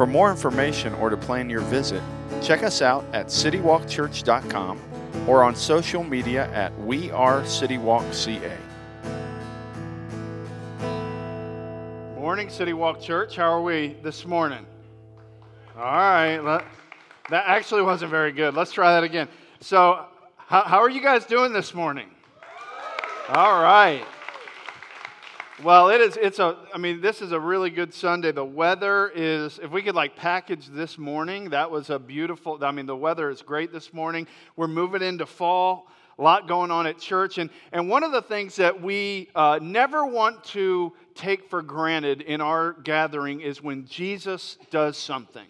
For more information or to plan your visit, check us out at citywalkchurch.com or on social media at We Are CityWalkCA. Morning, City Walk Church. How are we this morning? All right. That actually wasn't very good. Let's try that again. So, how, how are you guys doing this morning? All right. Well, it is. It's a. I mean, this is a really good Sunday. The weather is. If we could like package this morning, that was a beautiful. I mean, the weather is great this morning. We're moving into fall. A lot going on at church, and and one of the things that we uh, never want to take for granted in our gathering is when Jesus does something.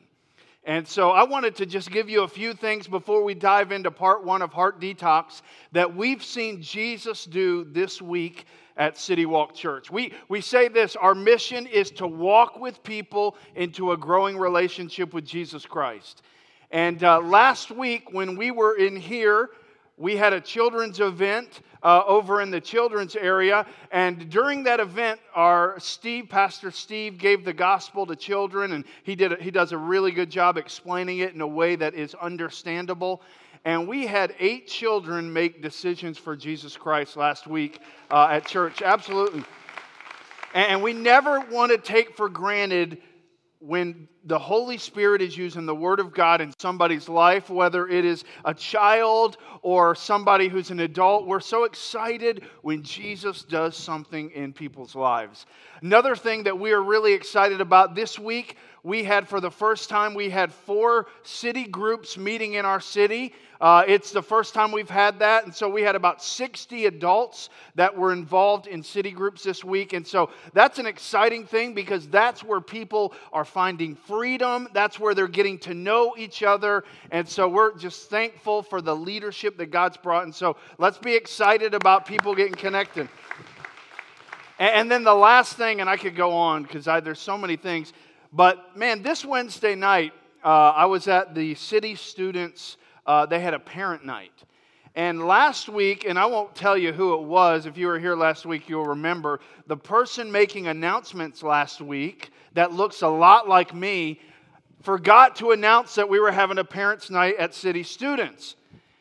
And so I wanted to just give you a few things before we dive into part one of Heart Detox that we've seen Jesus do this week at City Walk Church. We, we say this our mission is to walk with people into a growing relationship with Jesus Christ. And uh, last week, when we were in here, we had a children's event uh, over in the children's area. And during that event, our Steve, Pastor Steve, gave the gospel to children, and he, did a, he does a really good job explaining it in a way that is understandable. And we had eight children make decisions for Jesus Christ last week uh, at church. Absolutely. And we never want to take for granted when the Holy Spirit is using the Word of God in somebody's life, whether it is a child or somebody who's an adult, we're so excited when Jesus does something in people's lives. Another thing that we are really excited about this week, we had for the first time, we had four city groups meeting in our city. Uh, it's the first time we've had that. And so we had about 60 adults that were involved in city groups this week. And so that's an exciting thing because that's where people are finding freedom. That's where they're getting to know each other. And so we're just thankful for the leadership that God's brought. And so let's be excited about people getting connected. And then the last thing, and I could go on because there's so many things, but man, this Wednesday night, uh, I was at the city students uh, they had a parent night. And last week, and I won't tell you who it was, if you were here last week, you'll remember the person making announcements last week that looks a lot like me forgot to announce that we were having a parents' night at City Students.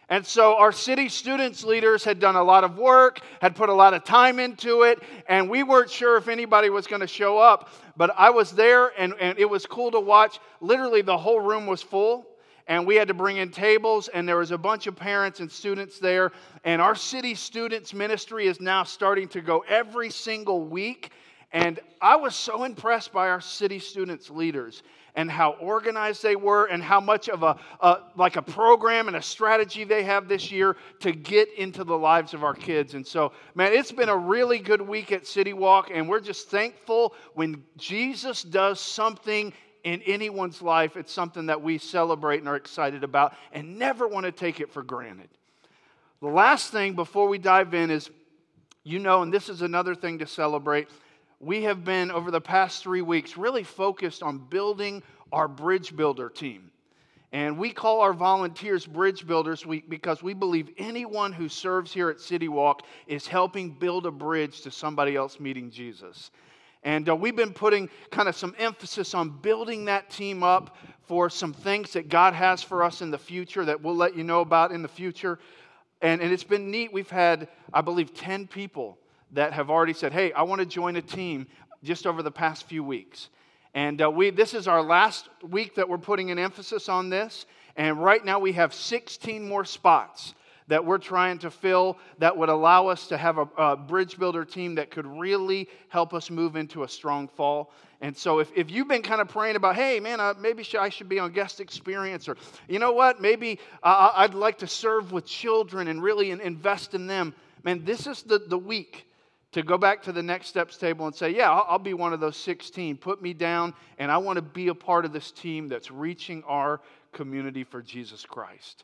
And so our city students leaders had done a lot of work, had put a lot of time into it, and we weren't sure if anybody was going to show up. But I was there, and, and it was cool to watch. Literally, the whole room was full and we had to bring in tables and there was a bunch of parents and students there and our city students ministry is now starting to go every single week and i was so impressed by our city students leaders and how organized they were and how much of a, a like a program and a strategy they have this year to get into the lives of our kids and so man it's been a really good week at city walk and we're just thankful when jesus does something in anyone's life, it's something that we celebrate and are excited about and never want to take it for granted. The last thing before we dive in is you know, and this is another thing to celebrate, we have been over the past three weeks really focused on building our bridge builder team. And we call our volunteers bridge builders because we believe anyone who serves here at City Walk is helping build a bridge to somebody else meeting Jesus. And uh, we've been putting kind of some emphasis on building that team up for some things that God has for us in the future that we'll let you know about in the future. And, and it's been neat. We've had, I believe, 10 people that have already said, hey, I want to join a team just over the past few weeks. And uh, we, this is our last week that we're putting an emphasis on this. And right now we have 16 more spots that we're trying to fill that would allow us to have a, a, bridge builder team that could really help us move into a strong fall. And so, if, if you've been kind of praying about, hey, man, maybe I should be on guest experience, or you know what, maybe uh, I'd like to serve with children and really invest in them, man, this is the, the week to go back to the next steps table and say, Yeah, I'll, be one of those 16. Put me down, and I want to be a part of this team that's reaching our community for Jesus Christ.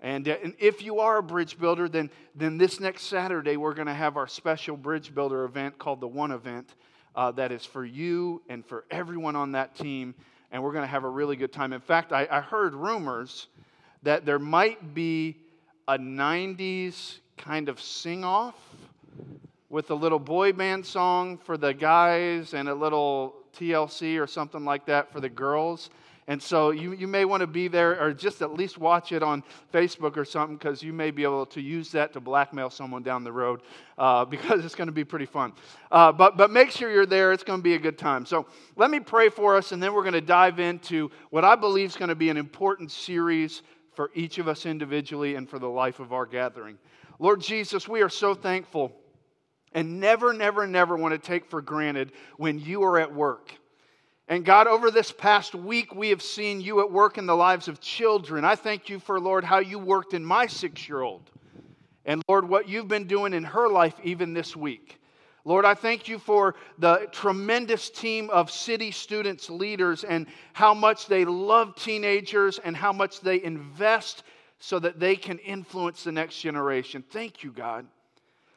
And, uh, and if you are a bridge builder, then, then this next Saturday we're going to have our special bridge builder event called the One Event uh, that is for you and for everyone on that team. And we're going to have a really good time. In fact, I, I heard rumors that there might be a 90s kind of sing off with a little boy band song for the guys and a little TLC or something like that for the girls. And so you, you may want to be there or just at least watch it on Facebook or something because you may be able to use that to blackmail someone down the road uh, because it's going to be pretty fun. Uh, but, but make sure you're there. It's going to be a good time. So let me pray for us and then we're going to dive into what I believe is going to be an important series for each of us individually and for the life of our gathering. Lord Jesus, we are so thankful and never, never, never want to take for granted when you are at work. And God, over this past week, we have seen you at work in the lives of children. I thank you for, Lord, how you worked in my six year old. And Lord, what you've been doing in her life even this week. Lord, I thank you for the tremendous team of city students, leaders, and how much they love teenagers and how much they invest so that they can influence the next generation. Thank you, God.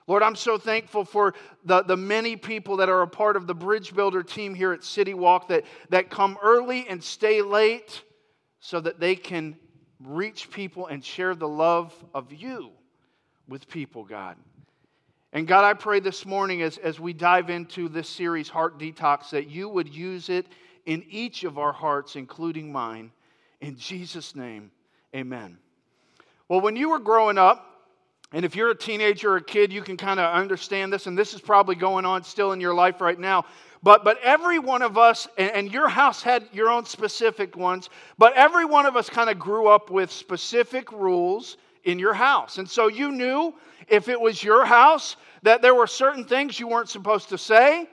Lord, I'm so thankful for the, the many people that are a part of the Bridge Builder team here at City Walk that, that come early and stay late so that they can reach people and share the love of you with people, God. And God, I pray this morning as, as we dive into this series, Heart Detox, that you would use it in each of our hearts, including mine. In Jesus' name, amen. Well, when you were growing up, and if you're a teenager or a kid, you can kind of understand this, and this is probably going on still in your life right now. But, but every one of us, and, and your house had your own specific ones, but every one of us kind of grew up with specific rules in your house. And so you knew if it was your house that there were certain things you weren't supposed to say,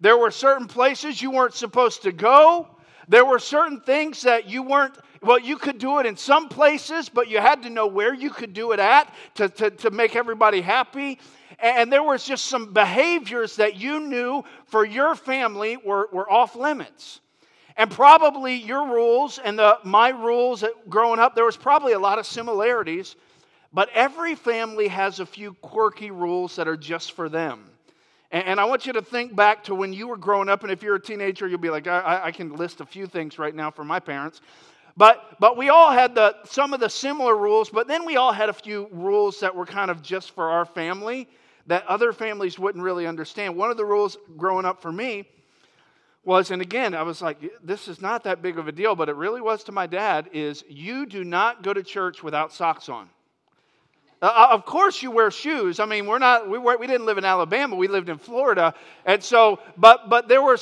there were certain places you weren't supposed to go, there were certain things that you weren't well, you could do it in some places, but you had to know where you could do it at to, to, to make everybody happy. And there was just some behaviors that you knew for your family were, were off limits. And probably your rules and the, my rules growing up, there was probably a lot of similarities, but every family has a few quirky rules that are just for them. And, and I want you to think back to when you were growing up, and if you're a teenager, you'll be like, I, I can list a few things right now for my parents. But, but we all had the, some of the similar rules, but then we all had a few rules that were kind of just for our family that other families wouldn't really understand. One of the rules growing up for me was, and again, I was like, this is not that big of a deal, but it really was to my dad, is you do not go to church without socks on. Uh, uh of course, you wear shoes. I mean, we're not, we, were, we didn't live in Alabama, we lived in Florida. And so, but, but there were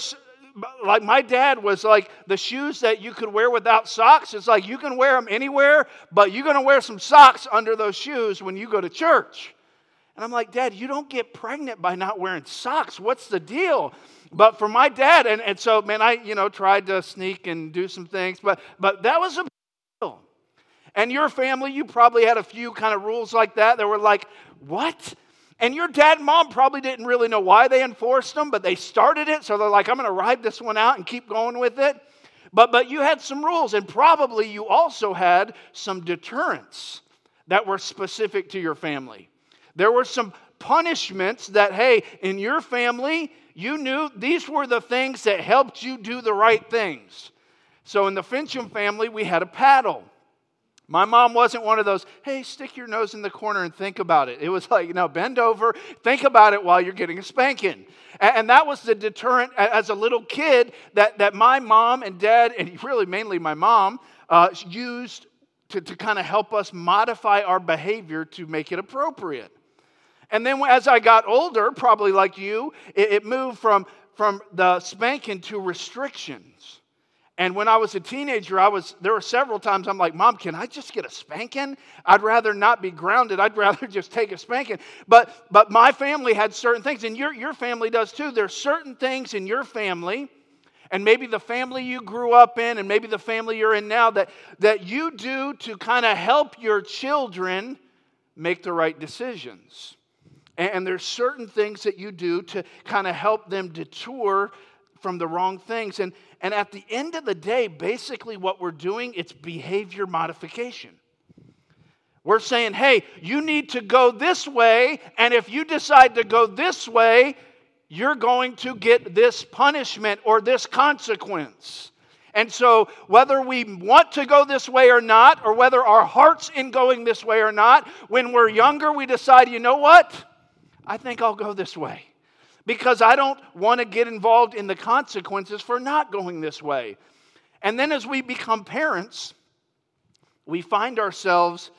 like my dad was like the shoes that you could wear without socks it's like you can wear them anywhere but you're going to wear some socks under those shoes when you go to church. And i'm like dad you don't get pregnant by not wearing socks. What's the deal? But for my dad and, and so man i you know tried to sneak and do some things but but that was a deal. And your family you probably had a few kind of rules like that that were like what and your dad and mom probably didn't really know why they enforced them, but they started it. So they're like, I'm going to ride this one out and keep going with it. But, but you had some rules, and probably you also had some deterrents that were specific to your family. There were some punishments that, hey, in your family, you knew these were the things that helped you do the right things. So in the Fincham family, we had a paddle. My mom wasn't one of those, hey, stick your nose in the corner and think about it. It was like, no, bend over, think about it while you're getting a spanking. And that was the deterrent as a little kid that, that my mom and dad, and really mainly my mom, uh, used to, to kind of help us modify our behavior to make it appropriate. And then as I got older, probably like you, it, it moved from, from the spanking to restrictions. And when I was a teenager, I was there were several times I'm like, "Mom, can I just get a spanking? I'd rather not be grounded. I'd rather just take a spanking." But but my family had certain things and your your family does too. There's certain things in your family and maybe the family you grew up in and maybe the family you're in now that that you do to kind of help your children make the right decisions. And there's certain things that you do to kind of help them detour from the wrong things. And, and at the end of the day, basically what we're doing, it's behavior modification. We're saying, hey, you need to go this way, and if you decide to go this way, you're going to get this punishment or this consequence. And so, whether we want to go this way or not, or whether our heart's in going this way or not, when we're younger, we decide, you know what? I think I'll go this way because I don't want to get involved in the consequences for not going this way. And then as we become parents, we find ourselves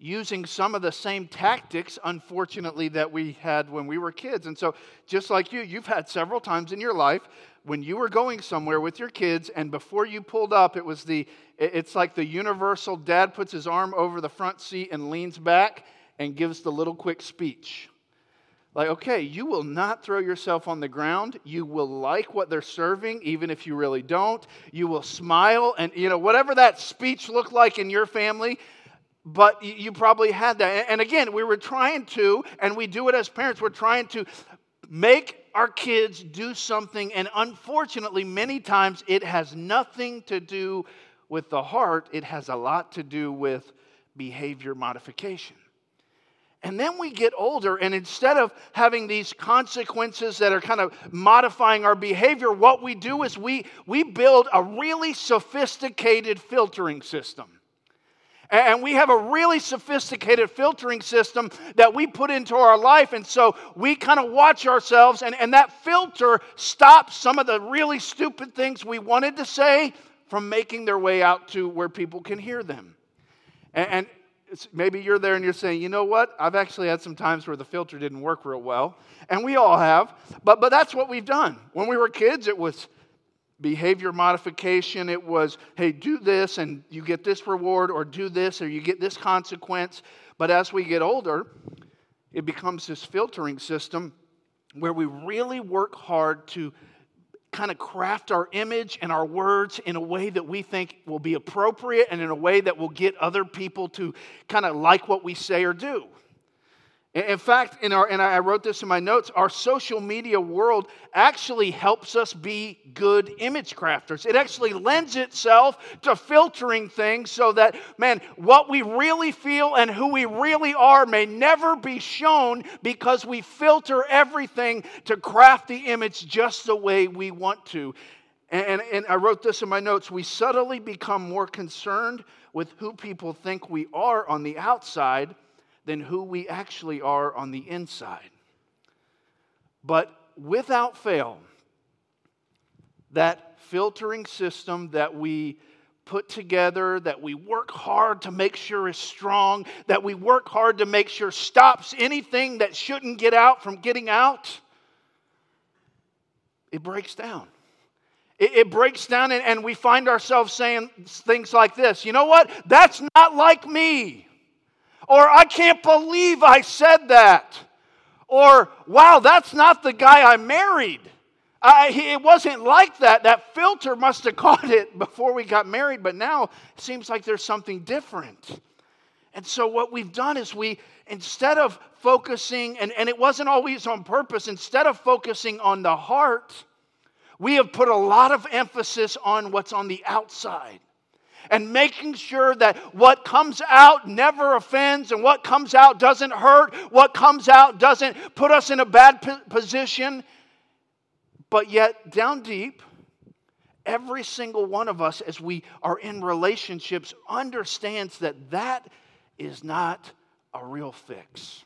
using some of the same tactics, unfortunately, that we had when we were kids. And so, just like you, you've had several times in your life when you were going somewhere with your kids, and before you pulled up, it was the, it's like the universal dad puts his arm over the front seat and leans back and gives the little quick speech. Like, okay, you will not throw yourself on the ground. You will like what they're serving, even if you really don't. You will smile, and, you know, whatever that speech looked like in your family, but you probably had that. And again, we were trying to, and we do it as parents, we're trying to make our kids do something, and unfortunately, many times it has nothing to do with the heart, it has a lot to do with behavior modification. And then we get older, and instead of having these consequences that are kind of modifying our behavior, what we do is we, we build a really sophisticated filtering system. And we have a really sophisticated filtering system that we put into our life. And so we kind of watch ourselves, and, and that filter stops some of the really stupid things we wanted to say from making their way out to where people can hear them. And, maybe you're there and you're saying, you know what? I've actually had some times where the filter didn't work real well. And we all have. But, but that's what we've done. When we were kids, it was behavior modification. It was, hey, do this and you get this reward, or do this or you get this consequence. But as we get older, it becomes this filtering system where we really work hard to kind of craft our image and our words in a way that we think will be appropriate and in a way that will get other people to kind of like what we say or do. In fact, in our, and I wrote this in my notes, our social media world actually helps us be good image crafters. It actually lends itself to filtering things so that, man, what we really feel and who we really are may never be shown because we filter everything to craft the image just the way we want to. And, and I wrote this in my notes. We subtly become more concerned with who people think we are on the outside than who we actually are on the inside. But without fail, that filtering system that we put together, that we work hard to make sure is strong, that we work hard to make sure stops anything that shouldn't get out from getting out, it breaks down. It, breaks down, and we find ourselves saying things like this You know what? That's not like me. Or, I can't believe I said that. Or, wow, that's not the guy I married. I, it wasn't like that. That filter must have caught it before we got married, but now it seems like there's something different. And so, what we've done is we, instead of focusing, and, and it wasn't always on purpose, instead of focusing on the heart, we have put a lot of emphasis on what's on the outside and making sure that what comes out never offends and what comes out doesn't hurt, what comes out doesn't put us in a bad position. But yet, down deep, every single one of us, as we are in relationships, understands that that is not a real fix.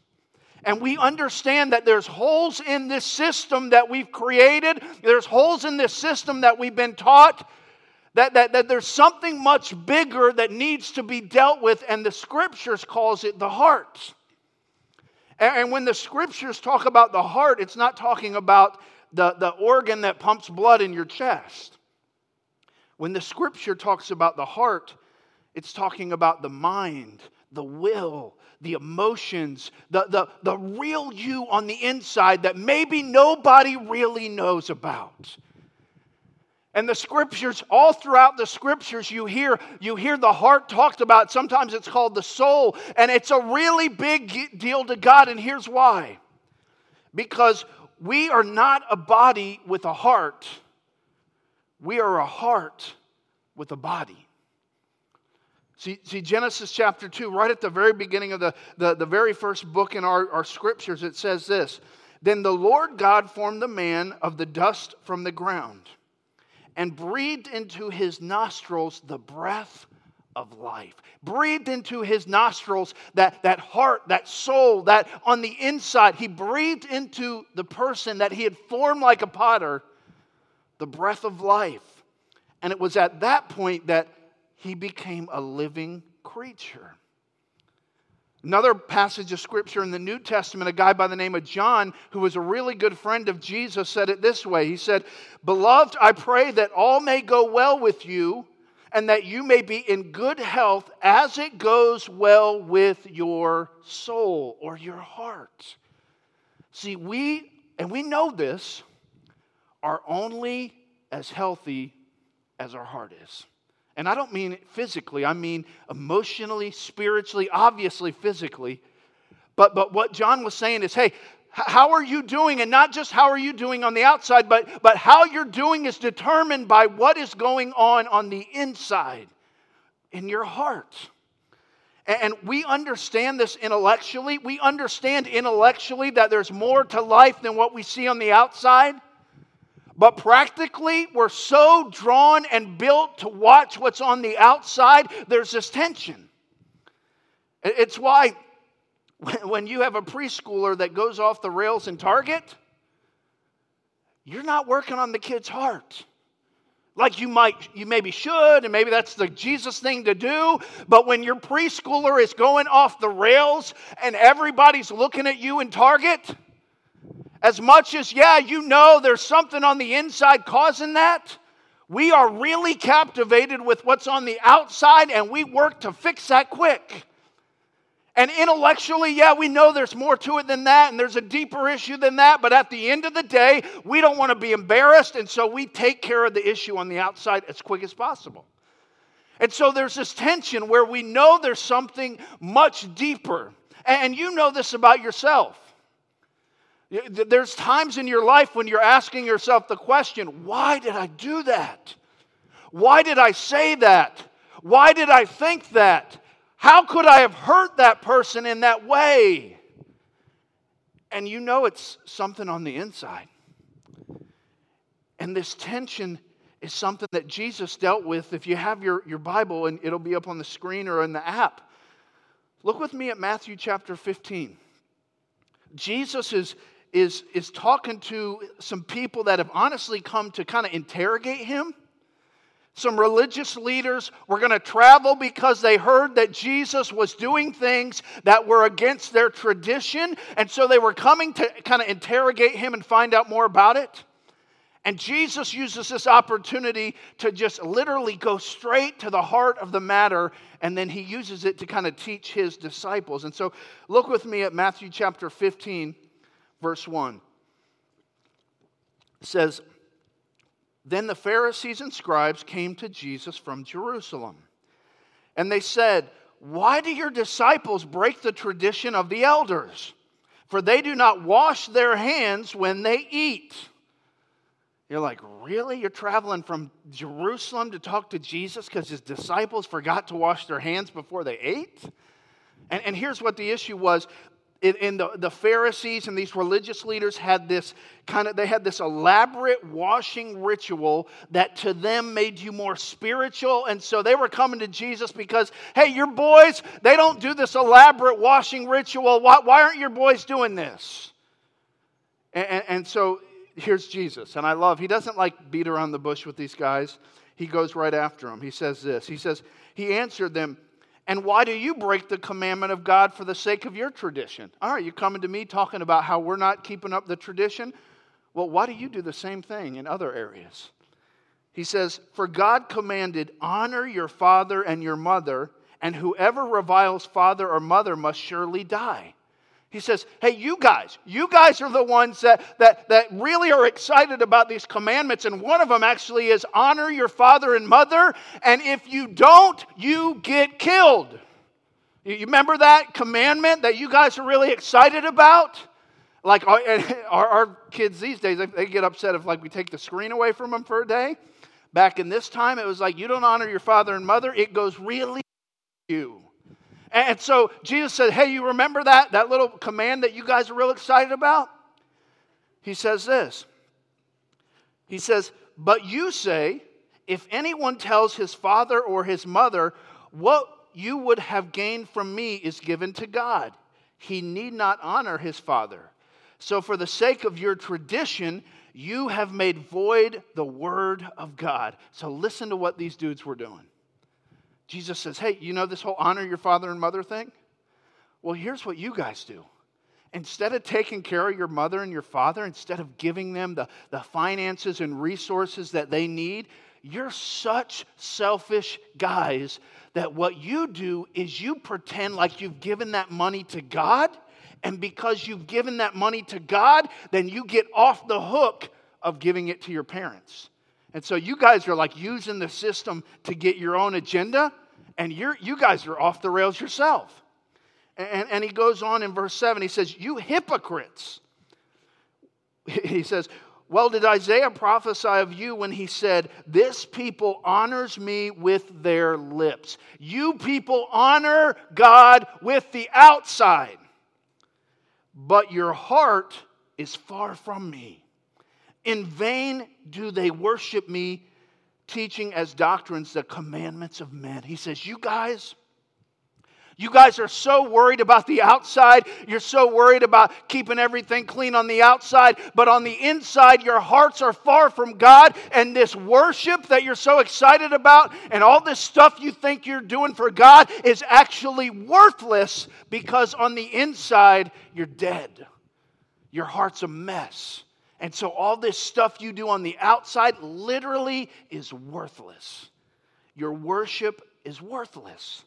And we understand that there's holes in this system that we've created, there's holes in this system that we've been taught that, that, that there's something much bigger that needs to be dealt with, and the scriptures calls it the heart. And, and when the scriptures talk about the heart, it's not talking about the, the organ that pumps blood in your chest. When the scripture talks about the heart, it's talking about the mind, the will, the emotions, the, the, the real you on the inside that maybe nobody really knows about. And the scriptures, all throughout the scriptures, you hear, you hear the heart talked about. Sometimes it's called the soul, and it's a really big deal to God, and here's why. Because we are not a body with a heart, we are a heart with a body. See, see, Genesis chapter 2, right at the very beginning of the, the, the very first book in our, our scriptures, it says this Then the Lord God formed the man of the dust from the ground and breathed into his nostrils the breath of life. Breathed into his nostrils that, that heart, that soul, that on the inside, he breathed into the person that he had formed like a potter the breath of life. And it was at that point that he became a living creature. Another passage of scripture in the New Testament, a guy by the name of John, who was a really good friend of Jesus, said it this way He said, Beloved, I pray that all may go well with you and that you may be in good health as it goes well with your soul or your heart. See, we, and we know this, are only as healthy as our heart is. And I don't mean physically, I mean emotionally, spiritually, obviously physically. But, but what John was saying is hey, how are you doing? And not just how are you doing on the outside, but, but how you're doing is determined by what is going on on the inside in your heart. And we understand this intellectually. We understand intellectually that there's more to life than what we see on the outside. But practically, we're so drawn and built to watch what's on the outside, there's this tension. It's why when you have a preschooler that goes off the rails in Target, you're not working on the kid's heart. Like you might, you maybe should, and maybe that's the Jesus thing to do. But when your preschooler is going off the rails and everybody's looking at you in Target, as much as, yeah, you know there's something on the inside causing that, we are really captivated with what's on the outside and we work to fix that quick. And intellectually, yeah, we know there's more to it than that, and there's a deeper issue than that, but at the end of the day, we don't want to be embarrassed, and so we take care of the issue on the outside as quick as possible. And so there's this tension where we know there's something much deeper. And you know this about yourself. There's times in your life when you're asking yourself the question, why did I do that? Why did I say that? Why did I think that? How could I have hurt that person in that way? And you know it's something on the inside. And this tension is something that Jesus dealt with. If you have your, your Bible, and it'll be up on the screen or in the app, look with me at Matthew chapter 15. Jesus is, is, is talking to some people that have honestly come to kind of interrogate him. Some religious leaders were going to travel because they heard that Jesus was doing things that were against their tradition. And so they were coming to kind of interrogate him and find out more about it. And Jesus uses this opportunity to just literally go straight to the heart of the matter, and then he uses it to kind of teach his disciples. And so look with me at Matthew chapter 15, verse 1. Says, Then the Pharisees and scribes came to Jesus from Jerusalem. And they said, Why do your disciples break the tradition of the elders? For they do not wash their hands when they eat. You're like, really? You're traveling from Jerusalem to talk to Jesus because his disciples forgot to wash their hands before they ate? And, and here's what the issue was in, the, the Pharisees and these religious leaders had this kind of, they had this elaborate washing ritual that to them made you more spiritual. And so they were coming to Jesus because, hey, your boys, they don't do this elaborate washing ritual. Why, why aren't your boys doing this? And, and, and so here's Jesus. And I love, he doesn't like beat around the bush with these guys. He goes right after them. He says this He says, He answered them, and why do you break the commandment of God for the sake of your tradition? All right, you coming to me talking about how we're not keeping up the tradition? Well, why do you do the same thing in other areas? He says, For God commanded, honor your father and your mother, and whoever reviles father or mother must surely die. He says, Hey, you guys, you guys are the ones that, that, that really are excited about these commandments. And one of them actually is honor your father and mother. And if you don't, you get killed. You remember that commandment that you guys are really excited about? Like our, our, kids these days, they get upset if like we take the screen away from them for a day. Back in this time, it was like you don't honor your father and mother. It goes really you. And so Jesus said, Hey, you remember that? That little command that you guys are real excited about? He says this. He says, But you say, if anyone tells his father or his mother, What you would have gained from me is given to God, he need not honor his father. So, for the sake of your tradition, you have made void the word of God. So, listen to what these dudes were doing. Jesus says, Hey, you know this whole honor your father and mother thing? Well, here's what you guys do. Instead of taking care of your mother and your father, instead of giving them the, the finances and resources that they need, you're such selfish guys that what you do is you pretend like you've given that money to God and because you've given that money to God, then you get off the hook of giving it to your parents. And so you guys are like using the system to get your own agenda, and you're, you guys are off the rails yourself. And, and he goes on in verse 7, he says, You hypocrites. He says, Well, did Isaiah prophesy of you when he said, This people honors me with their lips? You people honor God with the outside but your heart is far from me. In vain do they worship me, teaching as doctrines the commandments of men. He says, You guys, you guys are so worried about the outside. You're so worried about keeping everything clean on the outside. But on the inside, your hearts are far from God. And this worship that you're so excited about and all this stuff you think you're doing for God is actually worthless because on the inside, you're dead. Your heart's a mess. And so all this stuff you do on the outside literally is worthless. Your worship is worthless.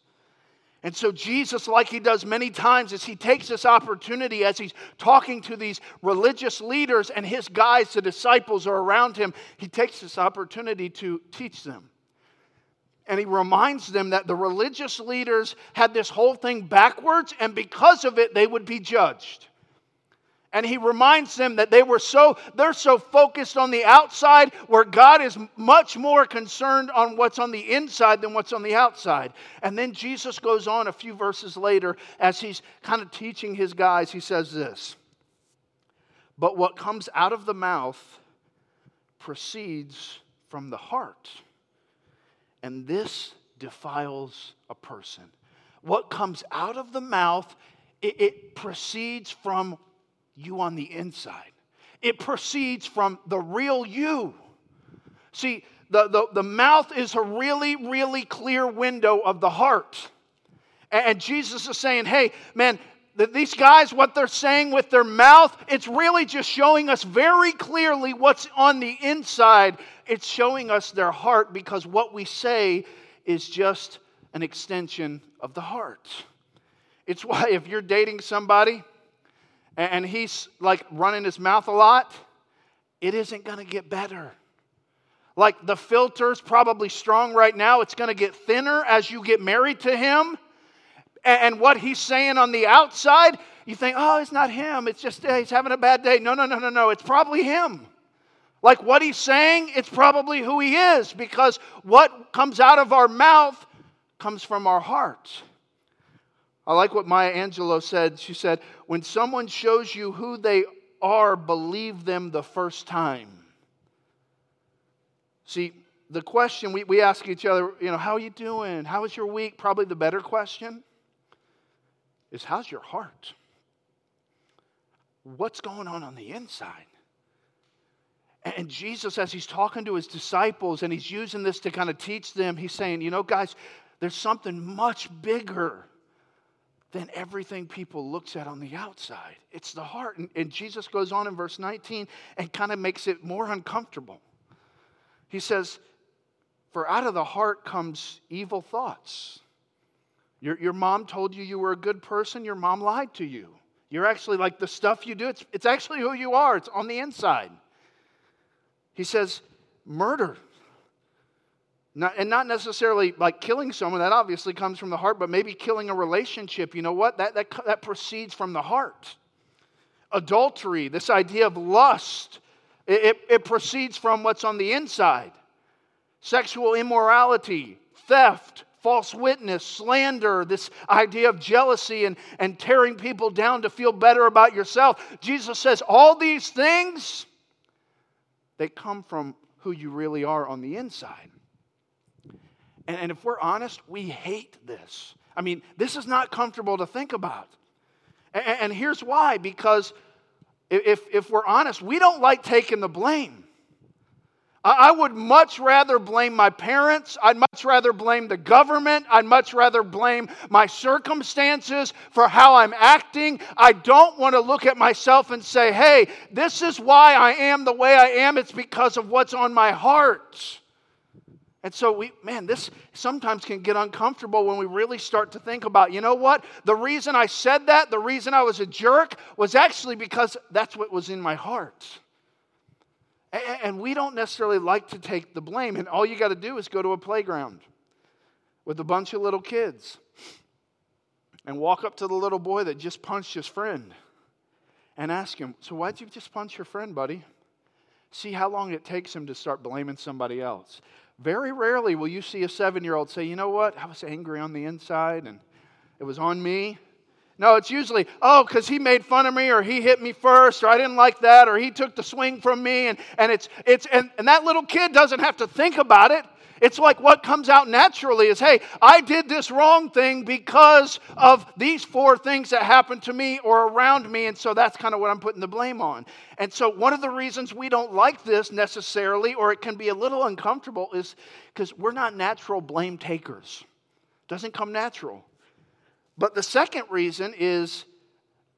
And so, Jesus, like he does many times, as he takes this opportunity, as he's talking to these religious leaders and his guys, the disciples are around him, he takes this opportunity to teach them. And he reminds them that the religious leaders had this whole thing backwards, and because of it, they would be judged. And he reminds them that they were so, they're so focused on the outside where God is much more concerned on what's on the inside than what's on the outside. And then Jesus goes on a few verses later as he's kind of teaching his guys, he says this But what comes out of the mouth proceeds from the heart, and this defiles a person. What comes out of the mouth, it, it proceeds from you on the inside. It proceeds from the real you. See, the, the, the mouth is a really, really clear window of the heart. And Jesus is saying, hey, man, these guys, what they're saying with their mouth, it's really just showing us very clearly what's on the inside. It's showing us their heart because what we say is just an extension of the heart. It's why if you're dating somebody, and he's like running his mouth a lot, it isn't going to get better. Like the filter's probably strong right now, it's going to get thinner as you get married to him. And what he's saying on the outside, you think, oh, it's not him. It's just he's having a bad day. No, no, no, no, no. It's probably him. Like what he's saying, it's probably who he is because what comes out of our mouth comes from our heart. I like what Maya Angelou said. She said, When someone shows you who they are, believe them the first time. See, the question we, we ask each other, you know, how are you doing? How was your week? Probably the better question is how's your heart? What's going on on the inside? And Jesus, as he's talking to his disciples and he's using this to kind of teach them, he's saying, you know, guys, there's something much bigger than everything people looks at on the outside. It's the heart. And, and Jesus goes on in verse 19 and kind of makes it more uncomfortable. He says, For out of the heart comes evil thoughts. Your, your mom told you you were a good person, your mom lied to you. You're actually like the stuff you do, it's, it's actually who you are, it's on the inside. He says, Murder not, and not necessarily like killing someone, that obviously comes from the heart, but maybe killing a relationship. You know what? That, that, that proceeds from the heart. adultery, this idea of lust, it, it, it proceeds from what's on the inside sexual immorality, theft, false witness, slander, this idea of jealousy and, and tearing people down to feel better about yourself. Jesus says all these things, they come from who you really are on the inside. And, and if we're honest, we hate this. I mean, this is not comfortable to think about. And, and here's why because if, if we're honest, we don't like taking the blame. I would much rather blame my parents. I'd much rather blame the government. I'd much rather blame my circumstances for how I'm acting. I don't want to look at myself and say, hey, this is why I am the way I am. It's because of what's on my heart. And so we, man, this sometimes can get uncomfortable when we really start to think about, you know what? The reason I said that, the reason I was a jerk, was actually because that's what was in my heart. And we don't necessarily like to take the blame. And all you got to do is go to a playground with a bunch of little kids and walk up to the little boy that just punched his friend and ask him, So, why'd you just punch your friend, buddy? See how long it takes him to start blaming somebody else. Very rarely will you see a seven year old say, You know what? I was angry on the inside and it was on me. No, it's usually, oh, because he made fun of me or he hit me first or I didn't like that or he took the swing from me. And, and, it's, it's, and, and that little kid doesn't have to think about it. It's like what comes out naturally is, hey, I did this wrong thing because of these four things that happened to me or around me. And so that's kind of what I'm putting the blame on. And so one of the reasons we don't like this necessarily, or it can be a little uncomfortable, is because we're not natural blame takers. It doesn't come natural. But the second reason is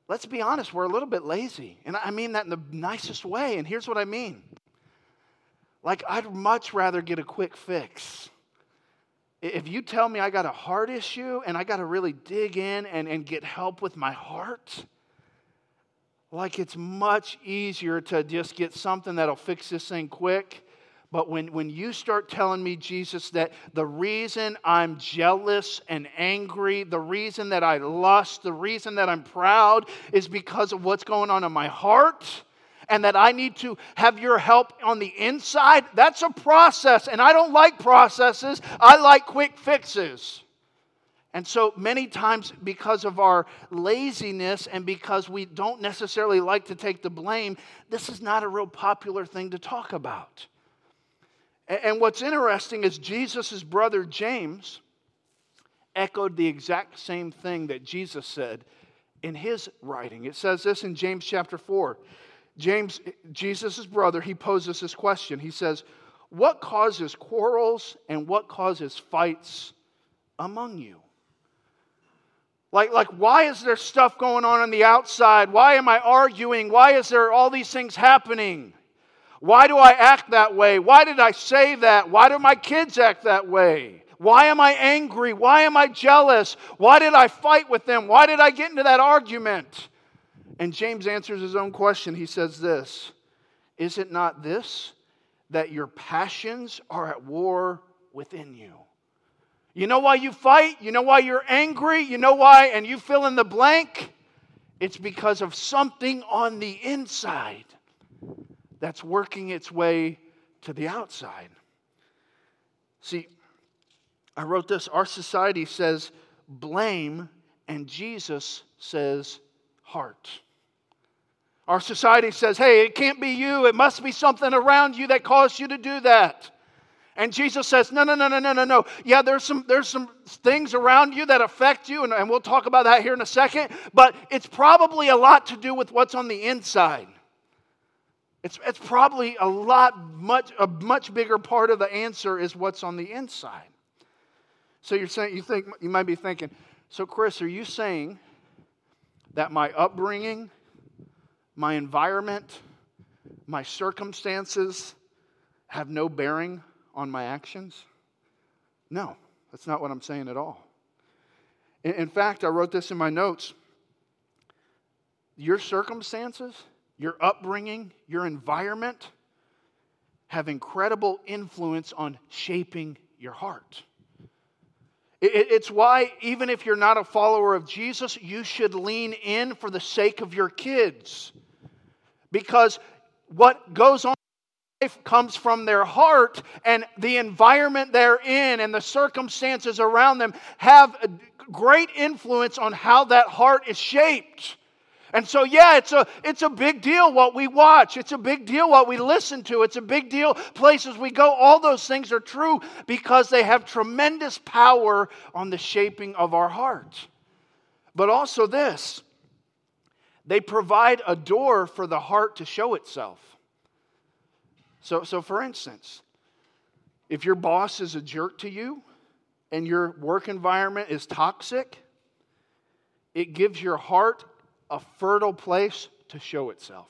let's be honest, we're a little bit lazy. And I mean that in the nicest way. And here's what I mean like, I'd much rather get a quick fix. If you tell me I got a heart issue and I got to really dig in and, and get help with my heart, like it's much easier to just get something that'll fix this thing quick but when, when you start telling me, Jesus, that the reason I'm jealous and angry, the reason that I lust, the reason that I'm proud is because of what's going on in my heart, and that I need to have your help on the inside, that's a process. And I don't like processes, I like quick fixes. And so many times, because of our laziness and because we don't necessarily like to take the blame, this is not a real popular thing to talk about. And what's interesting is Jesus' brother James echoed the exact same thing that Jesus said in his writing. It says this in James chapter 4. James, Jesus' brother, he poses this question. He says, What causes quarrels and what causes fights among you? Like, like, why is there stuff going on on the outside? Why am I arguing? Why is there all these things happening? Why do I act that way? Why did I say that? Why do my kids act that way? Why am I angry? Why am I jealous? Why did I fight with them? Why did I get into that argument? And James answers his own question. He says this Is it not this, that your passions are at war within you? You know why you fight? You know why you're angry? You know why? And you fill in the blank? It's because of something on the inside that's working its way to the outside. See, I wrote this our society says blame, and Jesus says heart. Our society says, hey, it can't be you. It must be something around you that caused you to do that. And Jesus says, no, no, no, no, no, no, no. Yeah, there's some, there's some things around you that affect you, and, and we'll talk about that here in a second, but it's probably a lot to do with what's on the inside. It's, it's probably a lot, much, a much bigger part of the answer is what's on the inside. So you're saying, you think, you might be thinking, so Chris, are you saying that my upbringing, my environment, my circumstances have no bearing on my actions? No, that's not what I'm saying at all. In, in fact, I wrote this in my notes. Your circumstances, your upbringing, your environment have incredible influence on shaping your heart. It's why, even if you're not a follower of Jesus, you should lean in for the sake of your kids. Because what goes on life comes from their heart, and the environment they're in and the circumstances around them have a great influence on how that heart is shaped. And so, yeah, it's a, it's a big deal what we watch. It's a big deal what we listen to. It's a big deal places we go. All those things are true because they have tremendous power on the shaping of our heart. But also, this they provide a door for the heart to show itself. So, so for instance, if your boss is a jerk to you and your work environment is toxic, it gives your heart a fertile place to show itself.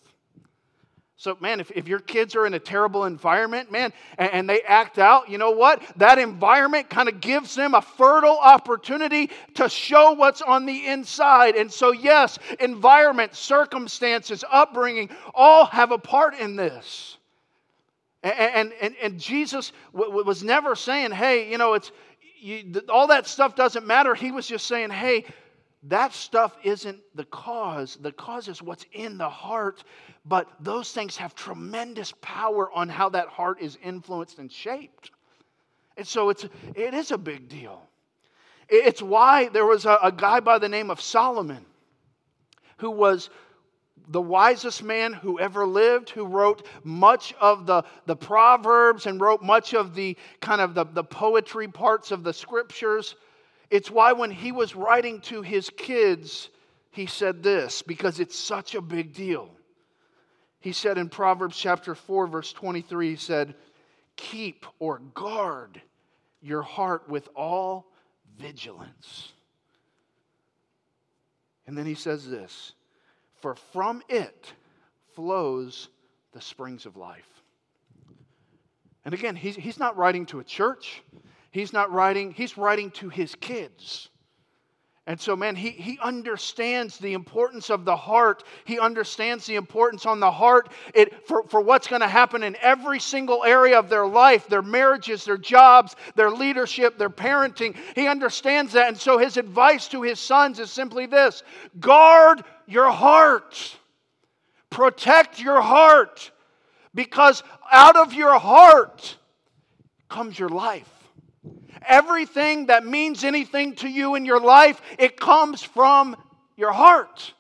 So, man, if, if your kids are in a terrible environment, man, and, and they act out, you know what? That environment kind of gives them a fertile opportunity to show what's on the inside. And so, yes, environment, circumstances, upbringing all have a part in this. And, and, and Jesus w- was never saying, hey, you know, it's you, all that stuff doesn't matter. He was just saying, hey, that stuff isn't the cause. The cause is what's in the heart. But those things have tremendous power on how that heart is influenced and shaped. And so it's, it is a big deal. It's why there was a, a guy by the name of Solomon who was the wisest man who ever lived, who wrote much of the, the Proverbs and wrote much of the kind of the, the poetry parts of the scriptures. It's why when he was writing to his kids, he said this, because it's such a big deal. He said in Proverbs chapter 4, verse 23, he said, Keep or guard your heart with all vigilance. And then he says this For from it flows the springs of life. And again, he's, he's not writing to a church. He's not writing, he's writing to his kids. And so, man, he, he understands the importance of the heart. He understands the importance on the heart it, for, for what's going to happen in every single area of their life their marriages, their jobs, their leadership, their parenting. He understands that. And so, his advice to his sons is simply this guard your heart, protect your heart, because out of your heart comes your life. Everything that means anything to you in your life, it comes from your heart.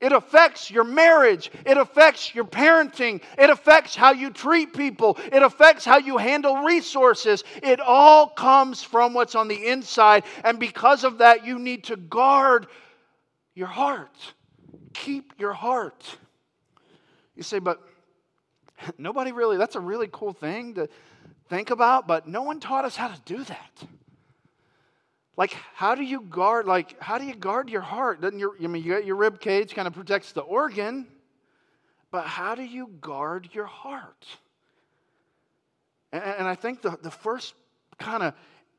It affects your marriage. It affects your parenting. It affects how you treat people. It affects how you handle resources. It all comes from what's on the inside. And because of that, you need to guard your heart. Keep your heart. You say, but nobody really, that's a really cool thing to think about, but no one taught us how to do that. Like, how do you guard, like, how do you guard your heart? Doesn't your, I mean, you got your rib cage kind of protects the organ, but how do you guard your heart? And, and I think the, the first kind of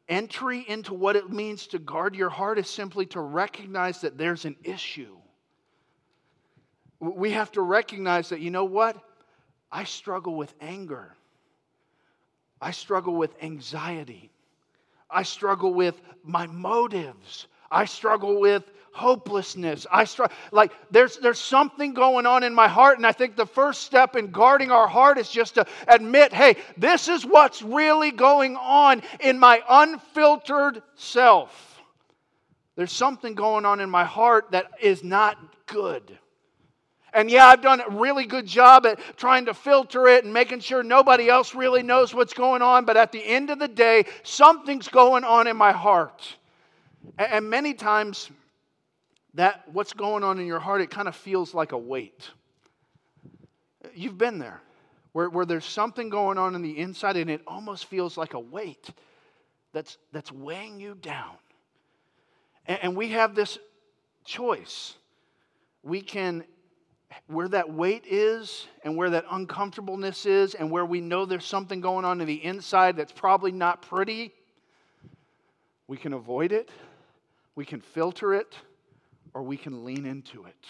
entry into what it means to guard your heart is simply to recognize that there's an issue. We have to recognize that, you know what? I struggle with anger. I struggle with anxiety. I struggle with my motives. I struggle with hopelessness. I struggle like there's there's something going on in my heart and I think the first step in guarding our heart is just to admit, hey, this is what's really going on in my unfiltered self. There's something going on in my heart that is not good. And yeah, I've done a really good job at trying to filter it and making sure nobody else really knows what's going on. But at the end of the day, something's going on in my heart. And many times, that what's going on in your heart, it kind of feels like a weight. You've been there, where, where there's something going on in the inside and it almost feels like a weight that's, that's weighing you down. And, and we have this choice. We can where that weight is and where that uncomfortableness is and where we know there's something going on in the inside that's probably not pretty, we can avoid it, we can filter it, or we can lean into it.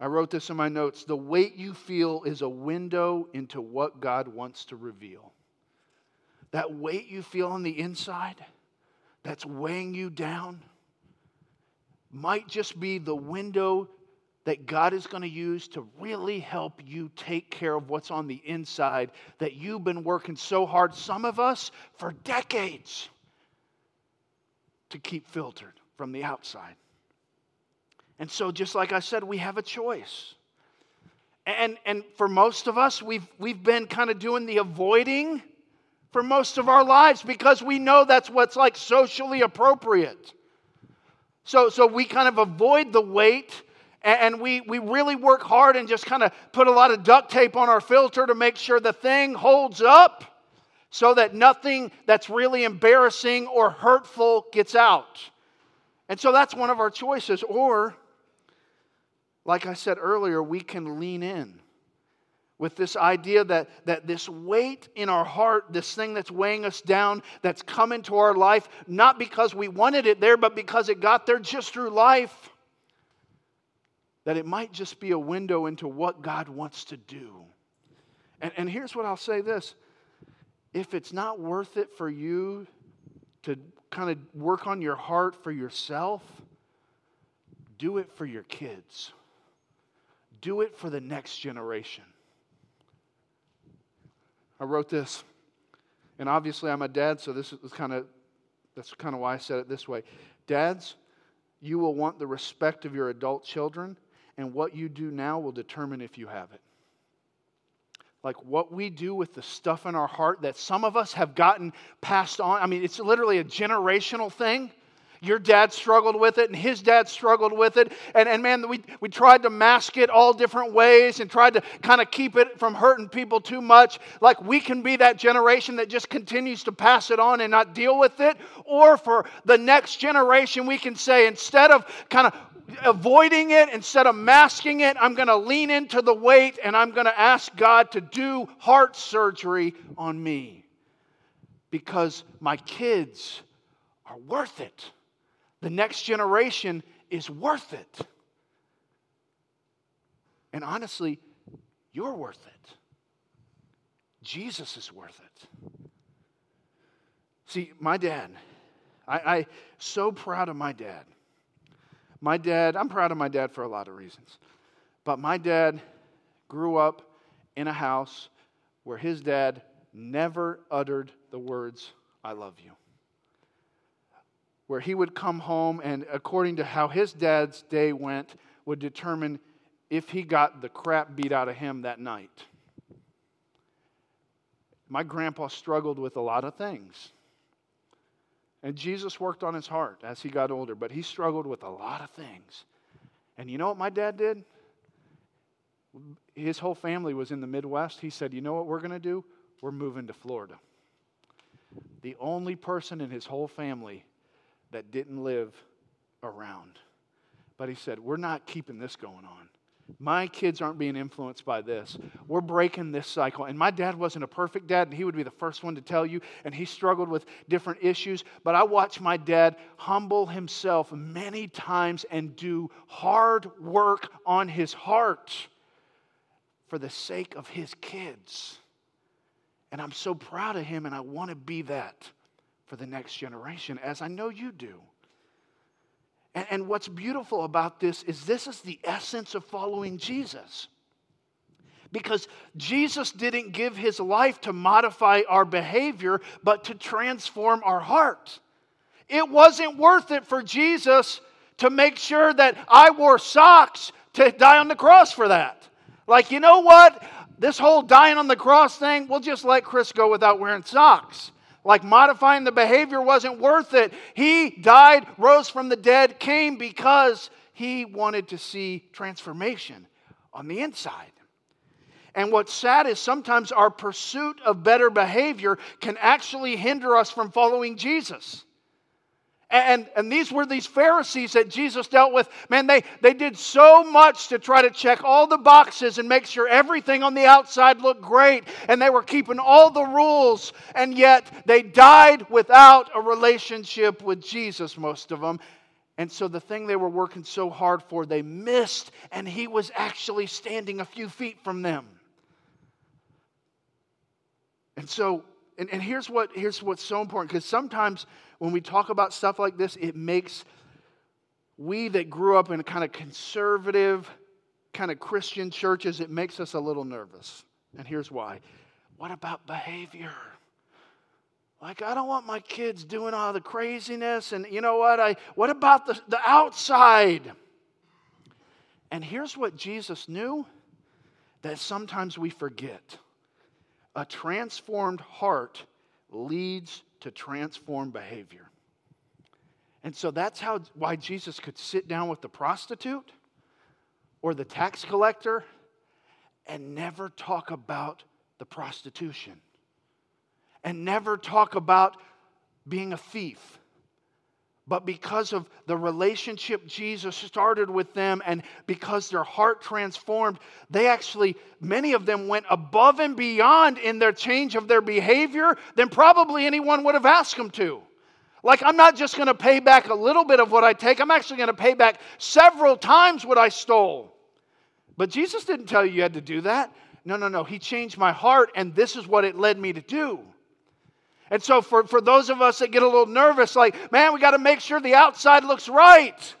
I wrote this in my notes. The weight you feel is a window into what God wants to reveal. That weight you feel on the inside that's weighing you down might just be the window that God is going to use to really help you take care of what's on the inside that you've been working so hard, some of us for decades, to keep filtered from the outside. And so, just like I said, we have a choice. And, and for most of us, we've, we've been kind of doing the avoiding for most of our lives because we know that's what's like socially appropriate. So, so we kind of avoid the weight and we, we really work hard and just kind of put a lot of duct tape on our filter to make sure the thing holds up so that nothing that's really embarrassing or hurtful gets out. And so that's one of our choices. Or, like I said earlier, we can lean in with this idea that, that this weight in our heart, this thing that's weighing us down, that's come into our life, not because we wanted it there, but because it got there just through life that it might just be a window into what God wants to do. And, and here's what I'll say this if it's not worth it for you to kind of work on your heart for yourself, do it for your kids, do it for the next generation. I wrote this, and obviously I'm a dad, so this is kind of that's kind of why I said it this way. Dads, you will want the respect of your adult children and what you do now will determine if you have it. Like what we do with the stuff in our heart that some of us have gotten passed on. I mean, it's literally a generational thing. Your dad struggled with it, and his dad struggled with it. And, and man, we, we tried to mask it all different ways and tried to kind of keep it from hurting people too much. Like we can be that generation that just continues to pass it on and not deal with it. Or for the next generation, we can say, instead of kind of avoiding it, instead of masking it, I'm going to lean into the weight and I'm going to ask God to do heart surgery on me because my kids are worth it. The next generation is worth it. And honestly, you're worth it. Jesus is worth it. See, my dad, I, I so proud of my dad. My dad, I'm proud of my dad for a lot of reasons. But my dad grew up in a house where his dad never uttered the words, I love you. Where he would come home and, according to how his dad's day went, would determine if he got the crap beat out of him that night. My grandpa struggled with a lot of things. And Jesus worked on his heart as he got older, but he struggled with a lot of things. And you know what my dad did? His whole family was in the Midwest. He said, You know what we're going to do? We're moving to Florida. The only person in his whole family that didn't live around. But he said, We're not keeping this going on. My kids aren't being influenced by this. We're breaking this cycle. And my dad wasn't a perfect dad, and he would be the first one to tell you, and he struggled with different issues. But I watched my dad humble himself many times and do hard work on his heart for the sake of his kids. And I'm so proud of him, and I want to be that for the next generation, as I know you do. And, and what's beautiful about this is this is the essence of following Jesus. Because Jesus didn't give his life to modify our behavior, but to transform our heart. It wasn't worth it for Jesus to make sure that I wore socks to die on the cross for that. Like, you know what? This whole dying on the cross thing, we'll just let Chris go without wearing socks like modifying the behavior wasn't worth it. He died, rose from the dead, came because he wanted to see transformation on the inside. And what's sad is sometimes our pursuit of better behavior can actually hinder us from following Jesus. And, and these were these Pharisees that Jesus dealt with. Man, they, they did so much to try to check all the boxes and make sure everything on the outside looked great. And they were keeping all the rules. And yet they died without a relationship with Jesus, most of them. And so the thing they were working so hard for, they missed. And he was actually standing a few feet from them. And so, and, and here's, what, here's what's so important because sometimes when we talk about stuff like this, it makes we that grew up in kind of conservative kind of Christian churches, it makes us a little nervous. And here's why. What about behavior? Like, I don't want my kids doing all the craziness. And you know what? I, what about the, the outside? And here's what Jesus knew that sometimes we forget a transformed heart leads to transform behavior. And so that's how, why Jesus could sit down with the prostitute or the tax collector and never talk about the prostitution and never talk about being a thief. But because of the relationship Jesus started with them and because their heart transformed, they actually, many of them went above and beyond in their change of their behavior than probably anyone would have asked them to. Like, I'm not just going to pay back a little bit of what I take, I'm actually going to pay back several times what I stole. But Jesus didn't tell you you had to do that. No, no, no. He changed my heart, and this is what it led me to do. And so, for, for those of us that get a little nervous, like, man, we got to make sure the outside looks right.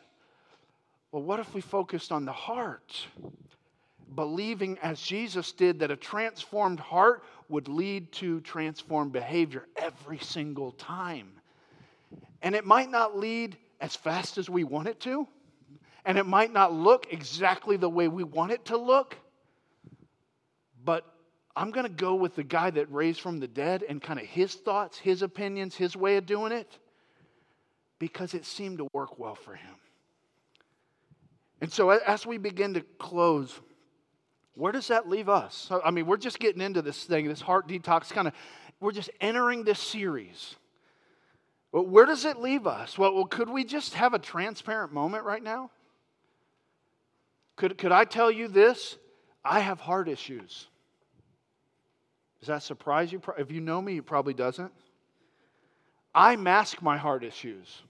Well, what if we focused on the heart? Believing as Jesus did that a transformed heart would lead to transformed behavior every single time. And it might not lead as fast as we want it to, and it might not look exactly the way we want it to look, but I'm going to go with the guy that raised from the dead and kind of his thoughts, his opinions, his way of doing it, because it seemed to work well for him. And so, as we begin to close, where does that leave us? I mean, we're just getting into this thing, this heart detox kind of, we're just entering this series. Where does it leave us? Well, well, could we just have a transparent moment right now? Could, could I tell you this? I have heart issues. Does that surprise you? If you know me, it probably doesn't. I mask my heart issues.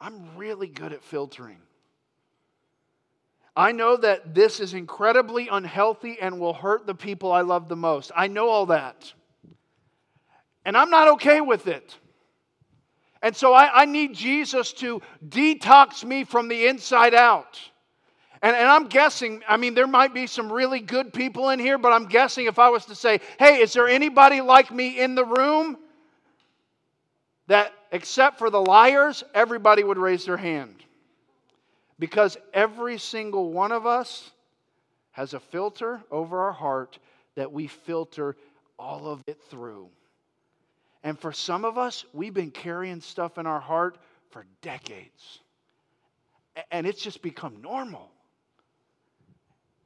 I'm really good at filtering. I know that this is incredibly unhealthy and will hurt the people I love the most. I know all that. And I'm not okay with it. And so I, I need Jesus to detox me from the inside out. And, and I'm guessing, I mean, there might be some really good people in here, but I'm guessing if I was to say, hey, is there anybody like me in the room? That, except for the liars, everybody would raise their hand. Because every single one of us has a filter over our heart that we filter all of it through. And for some of us, we've been carrying stuff in our heart for decades. And it's just become normal.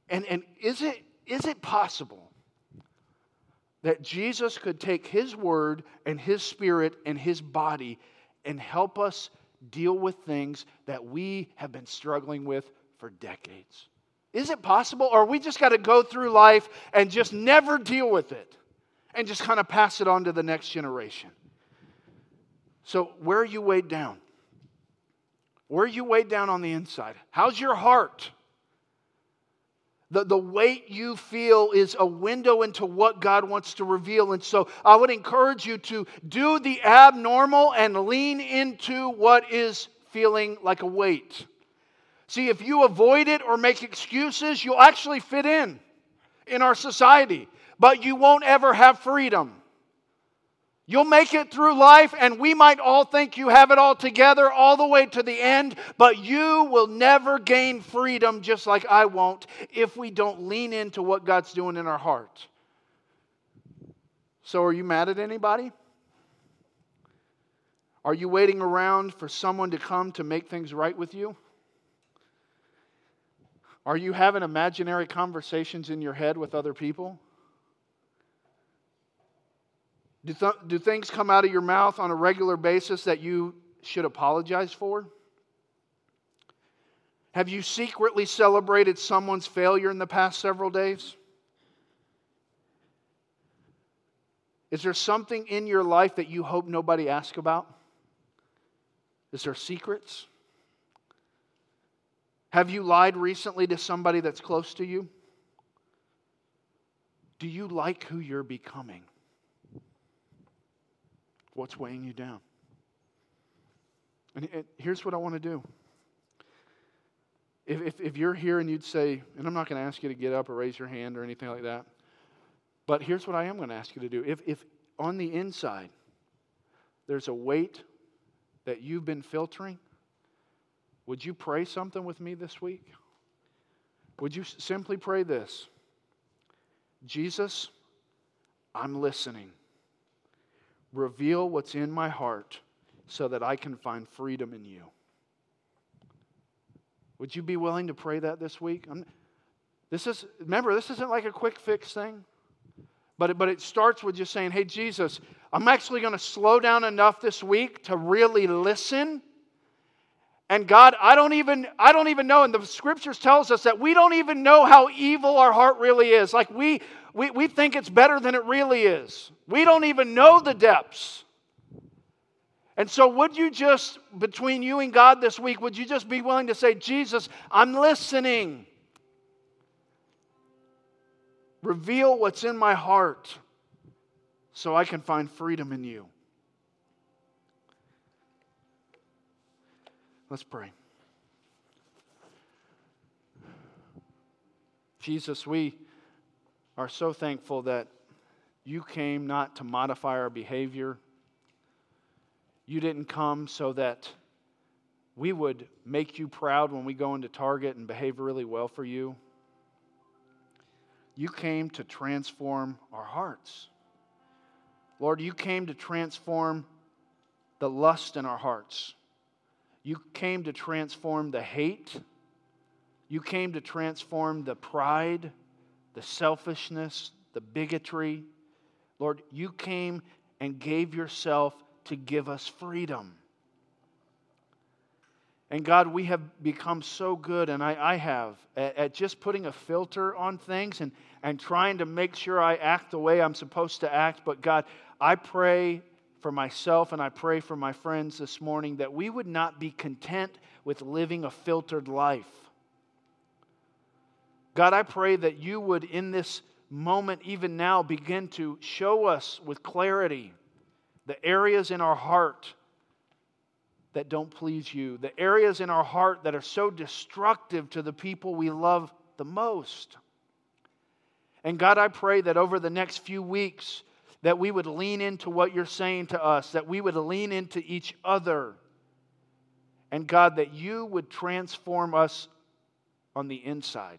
And, and is, it, is it possible that Jesus could take his word and his spirit and his body and help us deal with things that we have been struggling with for decades? Is it possible? Or we just got to go through life and just never deal with it and just kind of pass it on to the next generation? So, where are you weighed down? Where are you weighed down on the inside? How's your heart? The, the weight you feel is a window into what God wants to reveal. And so I would encourage you to do the abnormal and lean into what is feeling like a weight. See, if you avoid it or make excuses, you'll actually fit in in our society, but you won't ever have freedom. You'll make it through life, and we might all think you have it all together all the way to the end, but you will never gain freedom, just like I won't, if we don't lean into what God's doing in our heart. So, are you mad at anybody? Are you waiting around for someone to come to make things right with you? Are you having imaginary conversations in your head with other people? Do, th- do things come out of your mouth on a regular basis that you should apologize for? Have you secretly celebrated someone's failure in the past several days? Is there something in your life that you hope nobody asks about? Is there secrets? Have you lied recently to somebody that's close to you? Do you like who you're becoming? What's weighing you down? And here's what I want to do. if, if, if you're here and you'd say, and I'm not going to ask you to get up or raise your hand or anything like that, but here's what I am going to ask you to do. If, if on the inside there's a weight that you've been filtering, would you pray something with me this week? Would you simply pray this Jesus, I'm listening. Reveal what's in my heart so that I can find freedom in you. Would you be willing to pray that this week? I'm, this is remember, this isn't like a quick fix thing. But it, but it starts with just saying, hey, Jesus, I'm actually going to slow down enough this week to really listen. And God, I don't even I don't even know, and the scriptures tells us that we don't even know how evil our heart really is. Like we we, we think it's better than it really is. We don't even know the depths. And so, would you just, between you and God this week, would you just be willing to say, Jesus, I'm listening? Reveal what's in my heart so I can find freedom in you. Let's pray. Jesus, we are so thankful that you came not to modify our behavior you didn't come so that we would make you proud when we go into Target and behave really well for you. You came to transform our hearts. Lord, you came to transform the lust in our hearts. You came to transform the hate. You came to transform the pride, the selfishness, the bigotry. Lord, you came and gave yourself to give us freedom. And God, we have become so good, and I, I have, at, at, just putting a filter on things and, and trying to make sure I act the way I'm supposed to act. But God, I pray for myself and I pray for my friends this morning that we would not be content with living a filtered life. God, I pray that you would, in this moment, even now, begin to show us with clarity the areas in our heart that don't please you, the areas in our heart that are so destructive to the people we love the most. And God, I pray that over the next few weeks, that we would lean into what you're saying to us, that we would lean into each other. And God, that you would transform us on the inside.